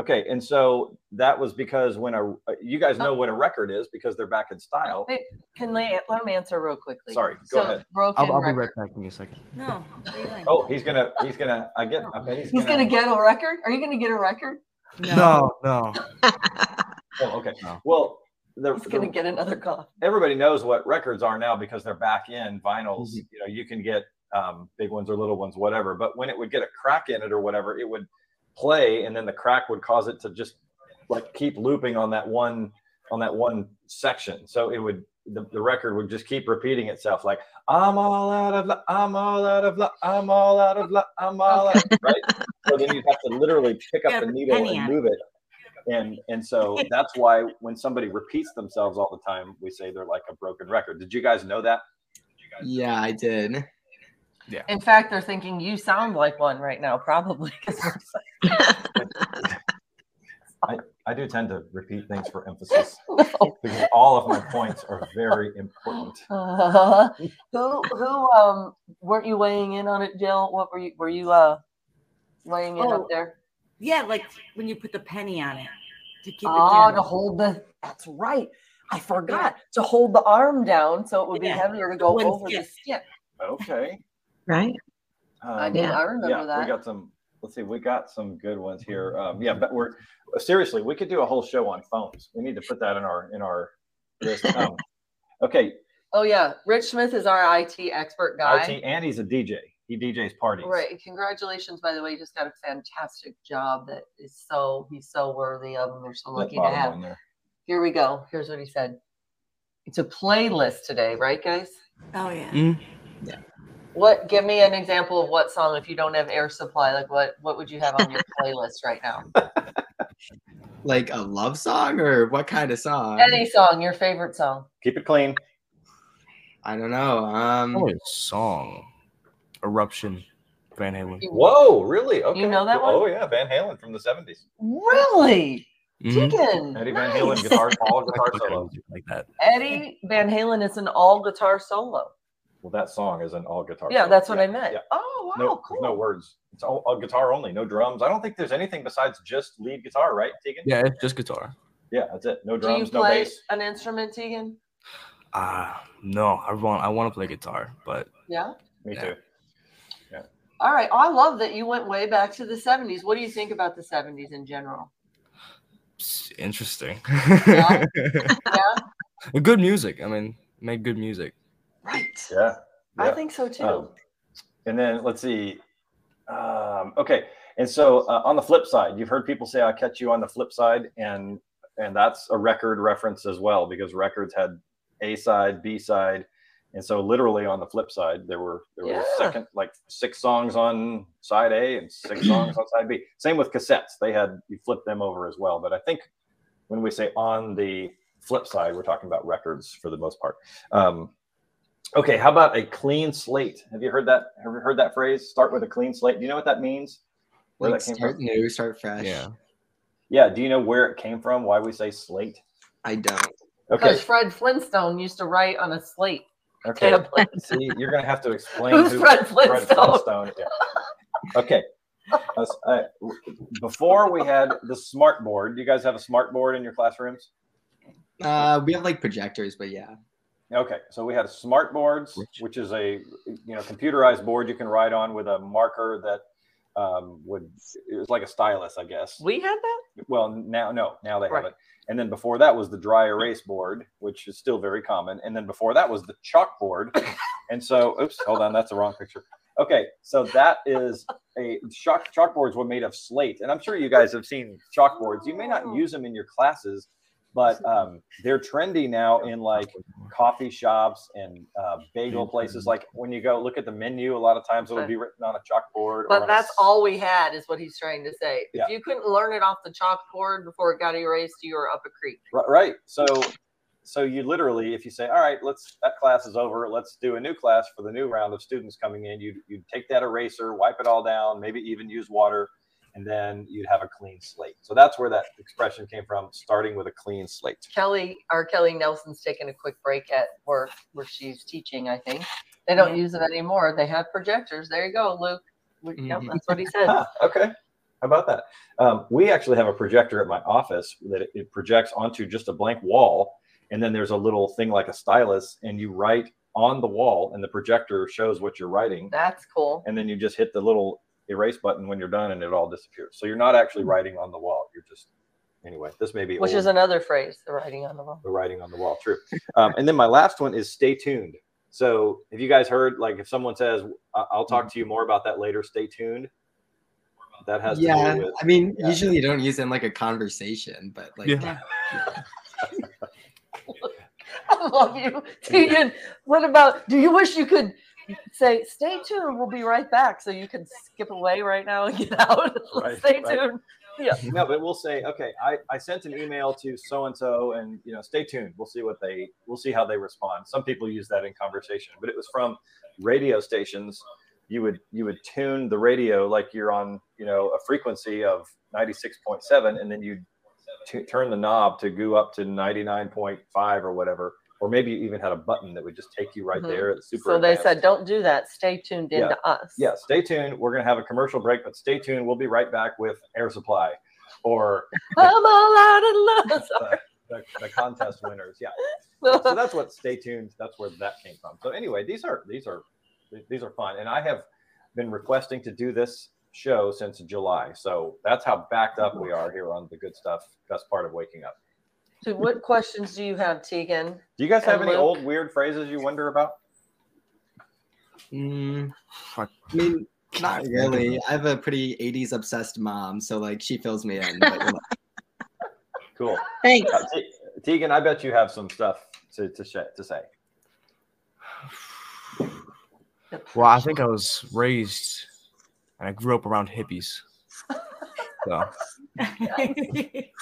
Okay, and so that was because when a you guys know uh, what a record is because they're back in style. Wait, can they let him answer real quickly? Sorry, go So, ahead. Broken I'll, I'll be right back. in a second. No. what are you doing? Oh, he's gonna he's gonna I get I bet he's, He's gonna get a record. Are you gonna get a record? No, no. Oh, okay. No. Well, the, He's gonna get another call. everybody knows what records are now because they're back in vinyls. Mhm. You know, you can get um, big ones or little ones, whatever. But when it would get a crack in it or whatever, it would play, and then the crack would cause it to just like keep looping on that one on that one section. So it would the, the record would just keep repeating itself, like I'm all out of luck, I'm all out of luck, I'm all out of luck, I'm all out, of right? So then you have to literally pick up Yeah, the needle and move it. And and so that's why when somebody repeats themselves all the time, we say they're like a broken record. Did you guys know that? Yeah, I did. Yeah. In fact, they're thinking you sound like one right now, probably. 'cause we're I, I do tend to repeat things for emphasis No. because all of my points are very important. Uh, who who um weren't you weighing in on it, Jill? What were you were you uh weighing in Oh, up there? Yeah, like when you put the penny on it to keep Oh, it down. to hold the that's right. I forgot to hold the arm down so it would be Yeah. heavier to go Wouldn't over the skip. skip. Okay. Right? I Um, did. I remember yeah, that. we got some. Let's see, we got some good ones here. Um, yeah, but we're seriously, we could do a whole show on phones. We need to put that in our in our list. Um, okay, oh yeah, Rich Smith is our IT expert guy. IT, and he's a DJ. He DJs parties. Right. Congratulations, by the way. You just got a fantastic job that is so he's so worthy of and they're so That lucky to have. one there. Here we go. Here's what he said. It's a playlist today, right, guys? Oh yeah. Mm. What give me an example of what song if you don't have air supply, like what what would you have on your playlist right now? Like a love song or what kind of song? Any song, your favorite song. Keep it clean. I don't know. Um, Probably a song. Eruption. Van Halen. Whoa, really? Okay. You know that one? Oh yeah, Van Halen from the seventies. Really? Mhm. Deacon. Eddie Van nice. Halen guitar, all guitar solo. Like that. Eddie Van Halen is an all guitar solo. Well, that song is an all guitar. Yeah, solo. that's what Yeah, I meant. Yeah. Oh wow, No, cool. no words. It's all, all guitar only, no drums. I don't think there's anything besides just lead guitar, right, Tegan? Yeah, it's just guitar. Yeah, that's it. No Do you drums, no bass. an instrument, Tegan? Ah, no, I want I want to play guitar, but Yeah. Me Yeah. too. All right. I love that you went way back to the 70s. What do you think about the 70s in general? it's interesting. Yeah. Yeah. good music. I mean, make good music. Right. Yeah. I think so too. Um, and then let's see. Um, okay, and so uh, on the flip side, you've heard people say "I'll catch you on the flip side," and and that's a record reference as well because records had A side, B side, and so literally on the flip side, there were there was Yeah. second like six songs on side A and six songs on side B. Same with cassettes; they had you flip them over as well. But I think when we say on the flip side, we're talking about records for the most part. Um, Okay, how about a clean slate? Have you heard that? Have you heard that phrase? Start with a clean slate. Do you know what that means? Where like that came start from? new, start fresh. Yeah. Yeah. Do you know where it came from? Why we say slate? I don't. Okay. Because Fred Flintstone used to write on a slate. Okay. See, you're gonna have to explain Who's who Fred Flintstone? Flintstone is. Okay. Uh, uh, before we had the smart board. Do you guys have a smart board in your classrooms? Uh, we have like projectors, but yeah. Okay, so we had smart boards, which is a you know computerized board you can write on with a marker that um, would it was like a stylus, I guess. We had that? Well, now no, now they Right. have it. And then before that was the dry erase board, which is still very common. And then before that was the chalkboard. and so, oops, hold on, that's the wrong picture. Okay, so that is a chalk chalkboards were made of slate, and I'm sure you guys have seen chalkboards. You may not use them in your classes, but um, they're trendy now in like coffee shops and uh, bagel places. Like when you go look at the menu, a lot of times it'll be written on a chalkboard. or But on a that's all we had, is what he's trying to say. Yeah. If you couldn't learn it off the chalkboard before it got erased, you were up a creek. Right, right. So, so you literally, if you say, "All right, let's that class is over. Let's do a new class for the new round of students coming in," you you take that eraser, wipe it all down, maybe even use water, and then you'd have a clean slate. So that's where that expression came from, starting with a clean slate. Kelly, our Kelly Nelson's taking a quick break at work where she's teaching, I think. They don't use it anymore. They have projectors. There you go, Luke. We- yep, that's what he said. Huh, okay. How about that? Um, we actually have a projector at my office that it, it projects onto just a blank wall, and then there's a little thing like a stylus, and you write on the wall, and the projector shows what you're writing, That's cool. and then you just hit the little erase button when you're done, and it all disappears. So you're not actually writing on the wall. You're just anyway. This may be Which old, is another phrase, the writing on the wall. the writing on the wall. True. Um, and then my last one is stay tuned. So have you guys heard like if someone says "I- I'll talk to you more about that later, stay tuned. That has yeah, do with I mean, yeah. usually you don't use it in like a conversation, but like, Yeah. I love you, Tegan. What about? Do you wish you could say, "Stay tuned"? We'll be right back, so you can skip away right now and get out. Right, Stay right. tuned. Yeah. no, but we'll say, okay, I, I sent an email to so and so, and you know, stay tuned. We'll see what they, we'll see how they respond. Some people use that in conversation, but it was from radio stations. You would you would tune the radio like you're on, you know, a frequency of ninety six point seven, and then you t- turn the knob to go up to ninety nine point five or whatever, or maybe you even had a button that would just take you right Mhm. there. It's super. So they advanced. said, "Don't do that. Stay tuned Yeah. into us." yeah, stay tuned. We're going to have a commercial break, but stay tuned. We'll be right back with Air Supply or I'm all out of love. Sorry. the, the contest winners. Yeah. So that's what stay tuned. That's where that came from. So anyway, these are these are these are fun, and I have been requesting to do this show since July. So that's how backed up we are here on the good stuff. Best part of waking up. So what questions do you have, Tegan? Do you guys have any Luke? old weird phrases you wonder about? mm, Fuck. I mean, not really. I have a pretty 80s obsessed mom, so like she fills me in. But, Cool. Thanks. Uh, Te- Tegan, I bet you have some stuff to to, sh- to say. Well, I think I was raised and I grew up around hippies. So Nice.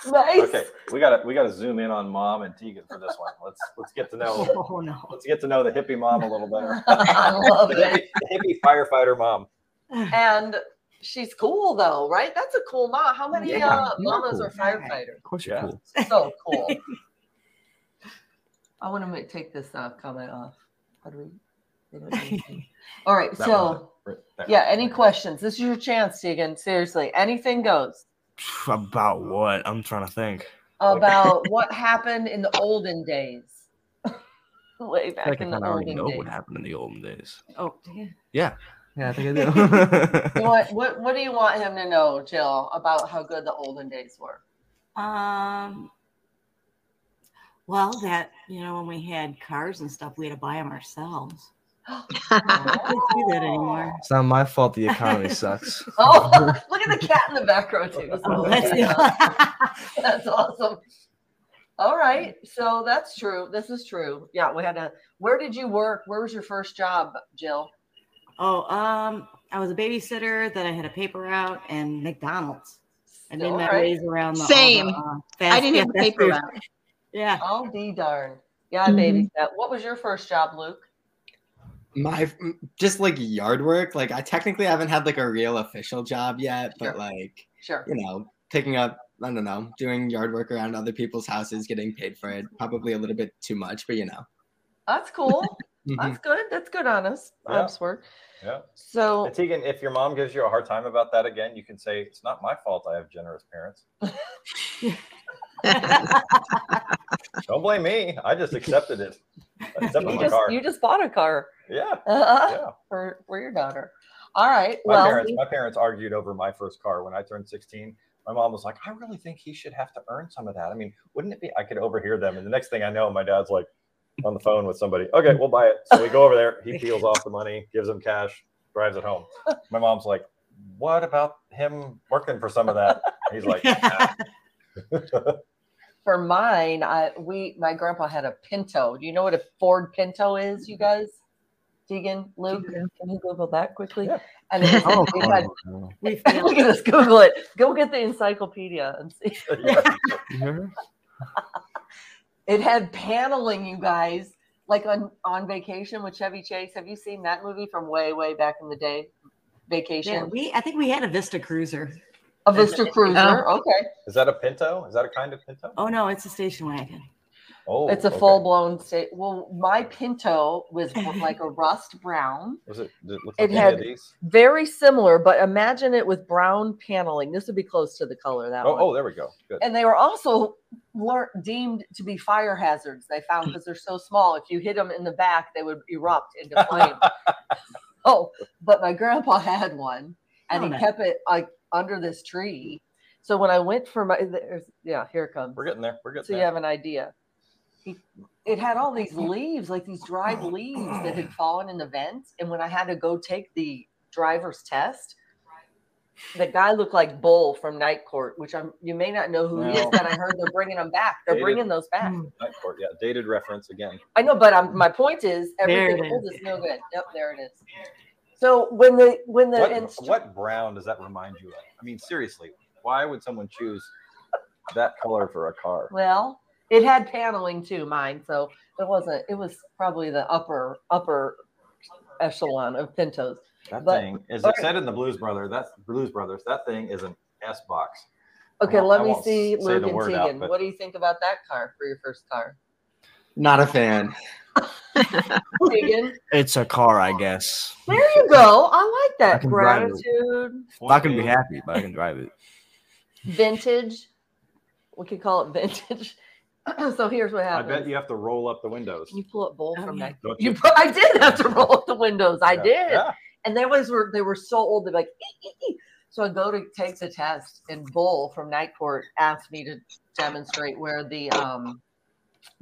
Okay, we gotta we gotta zoom in on mom and Tegan for this one. Let's let's get to know Oh no. let's get to know the hippie mom a little better. I love the, it. hippie, the hippie firefighter mom. And she's cool though, right? That's a cool mom. How many Yeah, uh, you're mamas cool. are firefighters? of course you're Yeah. cool. So cool. I want to make, take this uh, comment off. How do we? they don't do anything. All right. That so right yeah, any questions? This is your chance, Tegan. Seriously, anything goes. About what? I'm trying to think. About what happened in the olden days. Way back think I in the kind of already olden know days. what happened in the olden days. Oh, damn. Yeah. Yeah, I think I do. What, what what do you want him to know, Jill, about how good the olden days were? Um. Well, that you know, when we had cars and stuff, we had to buy them ourselves. I can't do that anymore. it's not my fault the economy sucks. Oh, look at the cat in the back row too. Oh, that's That's awesome. All right, so that's true. This is true. Yeah, we had to. Where did you work? Where was your first job, Jill? Oh, um, I was a babysitter. Then I had a paper route and McDonald's. I made All my right. ways around the Same. the, uh, fast, I didn't have a paper route. Yeah. Oh, d darn. Yeah, I Mhm. babysat. What was your first job, Luke? My just like yard work. Like I technically haven't had like a real official job yet, Sure. but like Sure. you know, picking up. I don't know, doing yard work around other people's houses, getting paid for it. Probably a little bit too much, but you know. That's cool. Mhm. That's good. That's good, honest, Yeah. honest work. Yeah. So, And Tegan, if your mom gives you a hard time about that again, you can say it's not my fault. I have generous parents. Don't blame me. I just accepted it. You my just car. you just bought a car Yeah. uh, Yeah. for for your daughter. All right. My well, parents, my parents argued over my first car when I turned 16. My mom was like, I really think he should have to earn some of that. I mean, wouldn't it be? I could overhear them. And the next thing I know, my dad's like on the phone with somebody. Okay, we'll buy it. So we go over there. He peels off the money, gives him cash, drives it home. My mom's like, What about him working for some of that? He's like, "Nah." for mine, I we my grandpa had a Pinto. Do you know what a Ford Pinto is, you guys? Tegan, Luke, can you Google that quickly? Yeah. And it, Oh, it oh, had, oh, oh. We look failed. at us, Google it. Go get the encyclopedia and see. Yeah. You hear her? It had paneling, you guys, like on on vacation with Chevy Chase. Have you seen that movie from way way back in the day? Vacation, Yeah, we I think we had a Vista Cruiser. a Vista Cruiser. Okay. Is that a Pinto? Is that a kind of Pinto? Oh no, it's a station wagon. Oh, it's a okay. full blown state. Well, my Pinto was like a rust brown. Was it? It look It like had these? very similar, but imagine it with brown paneling. This would be close to the color that Oh, one. oh, there we go. Good. And they were also lear- deemed to be fire hazards. They found because they're so small. If you hit them in the back, they would erupt into flame. oh, but my grandpa had one, and Oh, he nice. kept it like under this tree. So when I went for my, yeah, here it comes. We're getting there. We're getting there. So you have an idea. He, it had all these leaves, like these dried oh. leaves that had fallen in the vents. And when I had to go take the driver's test, the guy looked like Bull from Night Court, which I'm you may not know who he is. But I heard they're bringing them back. They're Dated- bringing those back. Hmm. Night court. Yeah, dated reference again. I know, but I'm, my point is everything it old is. is no good. Yep, there it is. So when the when the What, instru- what brown does that remind you of? I mean, seriously, why would someone choose that color for a car? Well, it had paneling too, mine. So it wasn't. It was probably the upper upper echelon of Pintos. That But- thing, as all it said in the Blues Brother, that's Blues Brothers. That thing is an S box. Okay, won't- let I me see Luke and word out, Tegan. but- What do you think about that car for your first car? Not a fan. Tegan, It's a car, I guess. there you go. I like that can drive it. gratitude, I'm not gonna be happy, but I can drive it. vintage. We could call it vintage. so here's what happened. I bet you have to roll up the windows. Can you pull up Bull Oh, from yeah. that? You, you? pu- I did have to roll up the windows. I Yeah. did. Yeah. and they always were they were so old they're like "Ee, ee, ee." so i go to take the test and bull from night court asked me to demonstrate where the um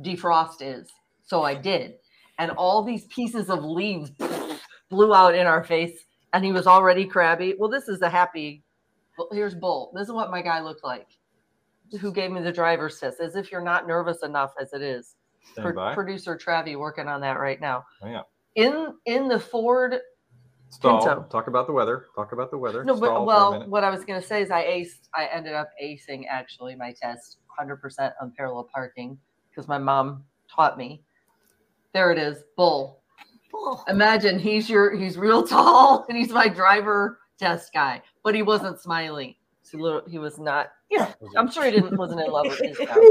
defrost is so i did and all these pieces of leaves blew out in our face and he was already crabby well this is a happy well, here's bull this is what my guy looked like who gave me the driver's test as if you're not nervous enough as it is Pro- producer Travi working on that right now Oh, yeah. in in the ford Stall. Pinto. Talk about the weather. Talk about the weather. No, but for well, what I was going to say is I aced. I ended up acing actually my test 100% on parallel parking because my mom taught me. There it is, bull. bull. Imagine he's your he's real tall and he's my driver test guy, but he wasn't smiling. Little, he was not. Yeah, I'm sure he didn't wasn't in love with his car.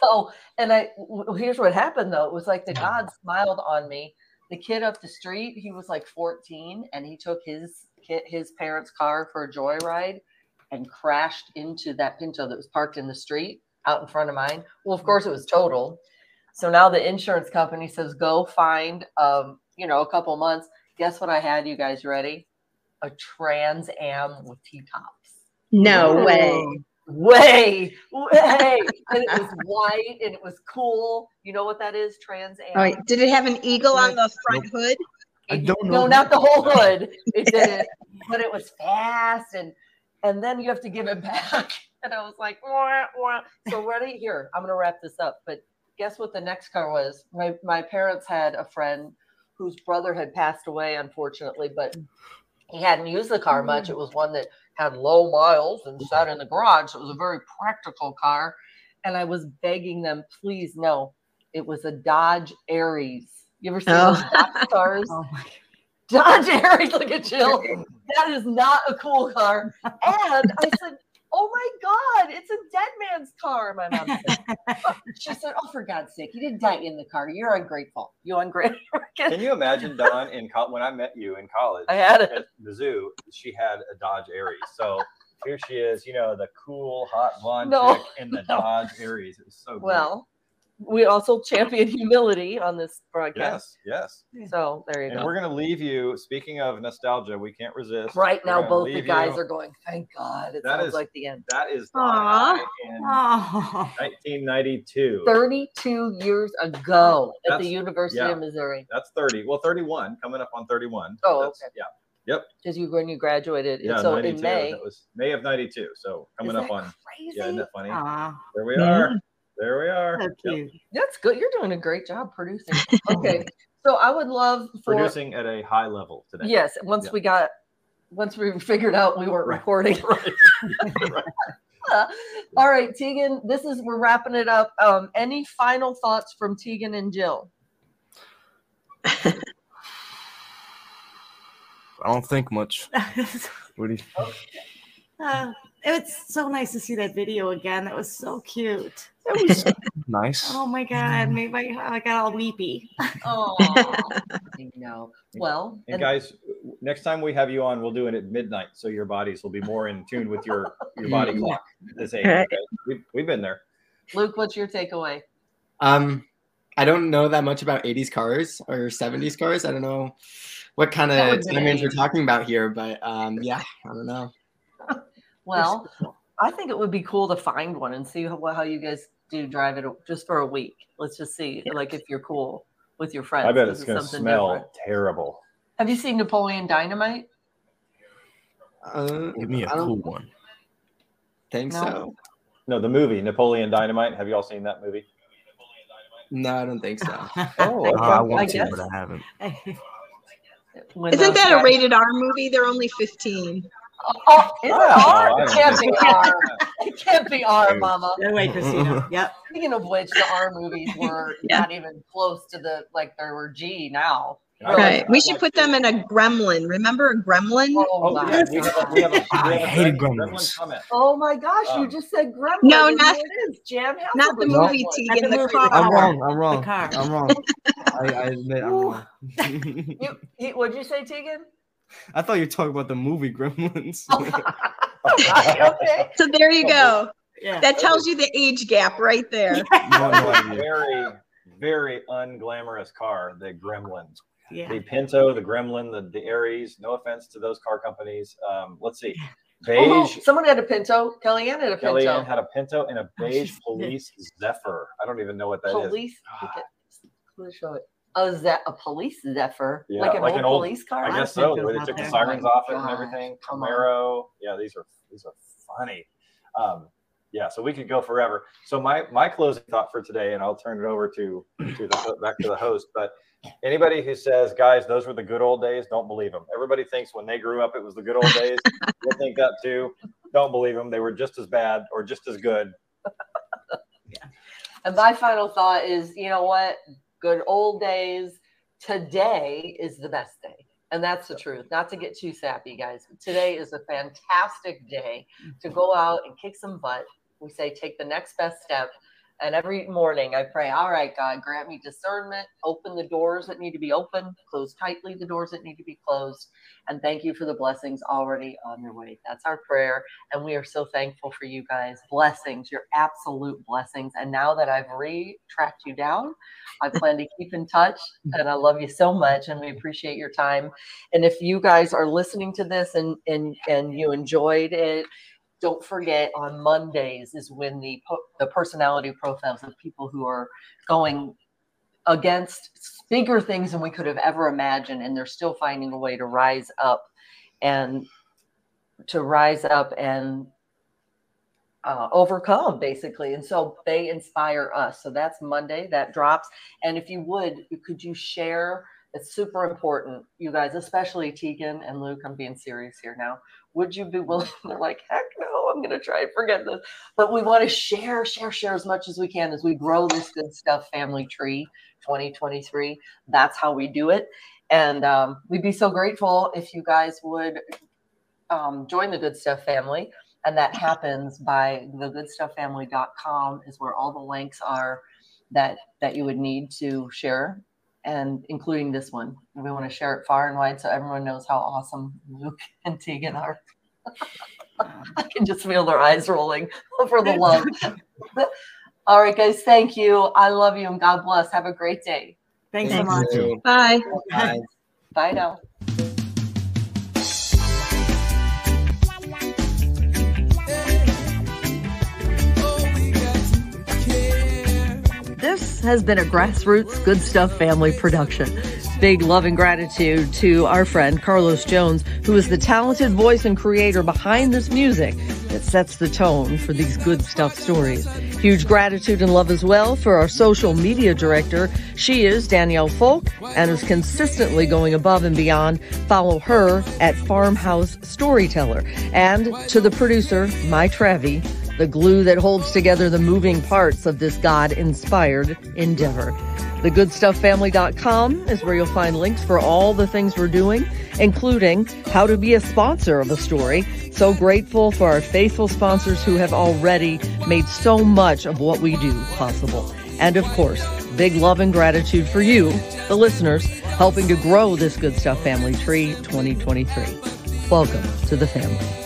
So, and I here's what happened though. It was like the God smiled on me. The kid up the street, he was like 14, and he took his kid, his parents' car for a joyride, and crashed into that Pinto that was parked in the street out in front of mine. Well, of course, it was totaled. So now the insurance company says go find, um, you know, a couple months. Guess what I had? You guys ready? A Trans Am with T tops No Ooh. way. way, way. and it was white and it was cool. You know what that is? Trans Am. Wait, did it have an eagle on the front hood? I don't know. No, not the whole hood. It didn't, but it was fast and and then you have to give it back. And I was like, wah, wah. so ready here. I'm gonna wrap this up. But guess what the next car was? My my parents had a friend whose brother had passed away, unfortunately, but he hadn't used the car much. Mm. It was one that had low miles and sat in the garage. So it was a very practical car. And I was begging them, please no. It was a Dodge Aries. You ever seen those Oh. Dodge cars? Oh Dodge Aries, look at Jill. That is not a cool car. And I said, Oh my God, it's a dead man's car. My mom said. She said, Oh, for God's sake, you didn't die in the car. You're ungrateful. You're ungrateful. Can you imagine, Dawn, in co- when I met you in college I had it. at the zoo, she had a Dodge Aries. So here she is, you know, the cool, hot blonde No. chick in the Dodge Aries. It was so great. Well, we also champion humility on this broadcast. yes, yes. So there you go. And go. we're going to leave you, speaking of nostalgia, we can't resist. Right now, both the guys you- are going, Thank God. It That sounds is- like the end. That is Aw. in Oh. 1992. 32 years ago at the University yeah. of Missouri. That's 30. Well, 31, coming up on 31. Oh, That's- okay. Yeah. Yep. Because you when you graduated. Yeah, so 92. in May. That was May of 92. So coming Isn't up that on. crazy? Yeah, isn't that funny? Aw, There we Yeah. are. There we are. so Yep. cute. That's good. You're doing a great job producing. Okay. so I would love for Producing at a high level today. Yes, once Yeah. we got once we figured out we weren't recording Right. recording. All right, Tegan, this is we're wrapping it up. Um, any final thoughts from Tegan and Jill? I don't think much. What do you, Uh, It's so nice to see that video again. That was so cute. It was nice. Oh my god, maybe I, I got all weepy. Oh, I know. Well, And guys, next time we have you on, we'll do it at midnight, so your bodies will be more in tune with your your body clock. This age, okay? We've, we've been there. Luke, what's your takeaway? Um, I don't know that much about 80s cars or 70s cars. I don't know what kind of would've been time range we're talking about here, but um, yeah, I don't know. Well, I think it would be cool to find one and see how, how you guys do drive it just for a week. Let's just see, like, if you're cool with your friends. I bet it's going to smell different. terrible. Have you seen Napoleon Dynamite? Uh, Give me a I don't cool one. think No. so. No, the movie Napoleon Dynamite. Have you all seen that movie? No, I don't think so. Oh, Uh, I I want to, guess. but I haven't. When Isn't those that a rated R movie? They're only 15. Oh, is it Oh, It can't be R. It can't be R, Mama. No way, Christina. Yep. Speaking of which, the R movies were Yeah. not even close to the like there were G now. I Right. like- We should put them in a gremlin. Remember a gremlin? Oh, Oh, my we have a, we have a, I hated Gremlin- Gremlins. Gremlin. Oh my gosh, you Um, just said Gremlin. No, not- there it is. Jan Not the movie, Gremlin. Tegan, the the movie, car. I'm wrong. I'm wrong. car. I'm wrong. I, I admit I'm wrong. You, he, what'd you say, Tegan? I thought you were talking about the movie Gremlins. okay. So there you go. Yeah. That tells you the age gap right there. no, no idea. very, very unglamorous car, the Gremlins. yeah. The Pinto, the Gremlin, the, the Aries. No offense to those car companies. Um, let's see. Oh, Beige. someone had a Pinto. Kellyanne had a Pinto. Kellyanne had a Pinto and a beige police Zephyr. I don't even know what that is. police. look at- let's show it. Is that a police Zephyr? Yeah, like an like old an old- police car? I guess so. Where they took the sirens off it and everything. come on. Camaro. Yeah, these are these are funny. Um, yeah, so we could go forever. So my my closing thought for today, and I'll turn it over to to the back to the host. But anybody who says, "Guys, those were the good old days," don't believe them. Everybody thinks when they grew up it was the good old days. You'll think that too. Don't believe them. They were just as bad or just as good. And my final thought is, you know what? Good old days. Today is the best day. And that's the truth. Not to get too sappy, guys. But today is a fantastic day to mm-hmm. go out and kick some butt. We say take the next best step. And every morning I pray, all right, God, grant me discernment, open the doors that need to be open, close tightly the doors that need to be closed. And thank you for the blessings already on your way. That's our prayer. And we are so thankful for you guys. Blessings, your absolute blessings. And now that I've re tracked you down, I plan to keep in touch. And I love you so much. And we appreciate your time. And if you guys are listening to this and and and you enjoyed it, don't forget on Mondays is when the the personality profiles of people who are going against bigger things than we could have ever imagined and they're still finding a way to rise up and to rise up and uh, overcome basically. And so they inspire us. So that's monday that drops. And if you would could you share it's super important you guys especially tegan and luke i'm being serious here now would you be willing they're like heck i'm going to try and forget this. But we want to share share share as much as we can as we grow this good stuff family tree 2023 that's how we do it. And um, we'd be so grateful if you guys would um, join the good stuff family. And that happens by thegoodstufffamily.com is where all the links are that that you would need to share and including this one. We want to share it far and wide so everyone knows how awesome luke and tegan are i can just feel their eyes rolling for the love all right guys thank you i love you and god bless have a great day Thanks so much. you. Bye. Bye. bye now This has been a grassroots Good Stuff family production. Big love and gratitude to our friend Carlos Jones, who is the talented voice and creator behind this music that sets the tone for these good stuff stories. Huge gratitude and love as well for our social media director. She is Danielle Folk and is consistently going above and beyond. Follow her at Farmhouse Storyteller. And to the producer, My Trevi, the glue that holds together the moving parts of this God inspired endeavor. TheGoodStuffFamily.com is where you'll find links for all the things we're doing, including how to be a sponsor of a story. So grateful for our faithful sponsors who have already made so much of what we do possible. And of course, big love and gratitude for you, the listeners, helping to grow this Good Stuff Family Tree 2023. Welcome to the family.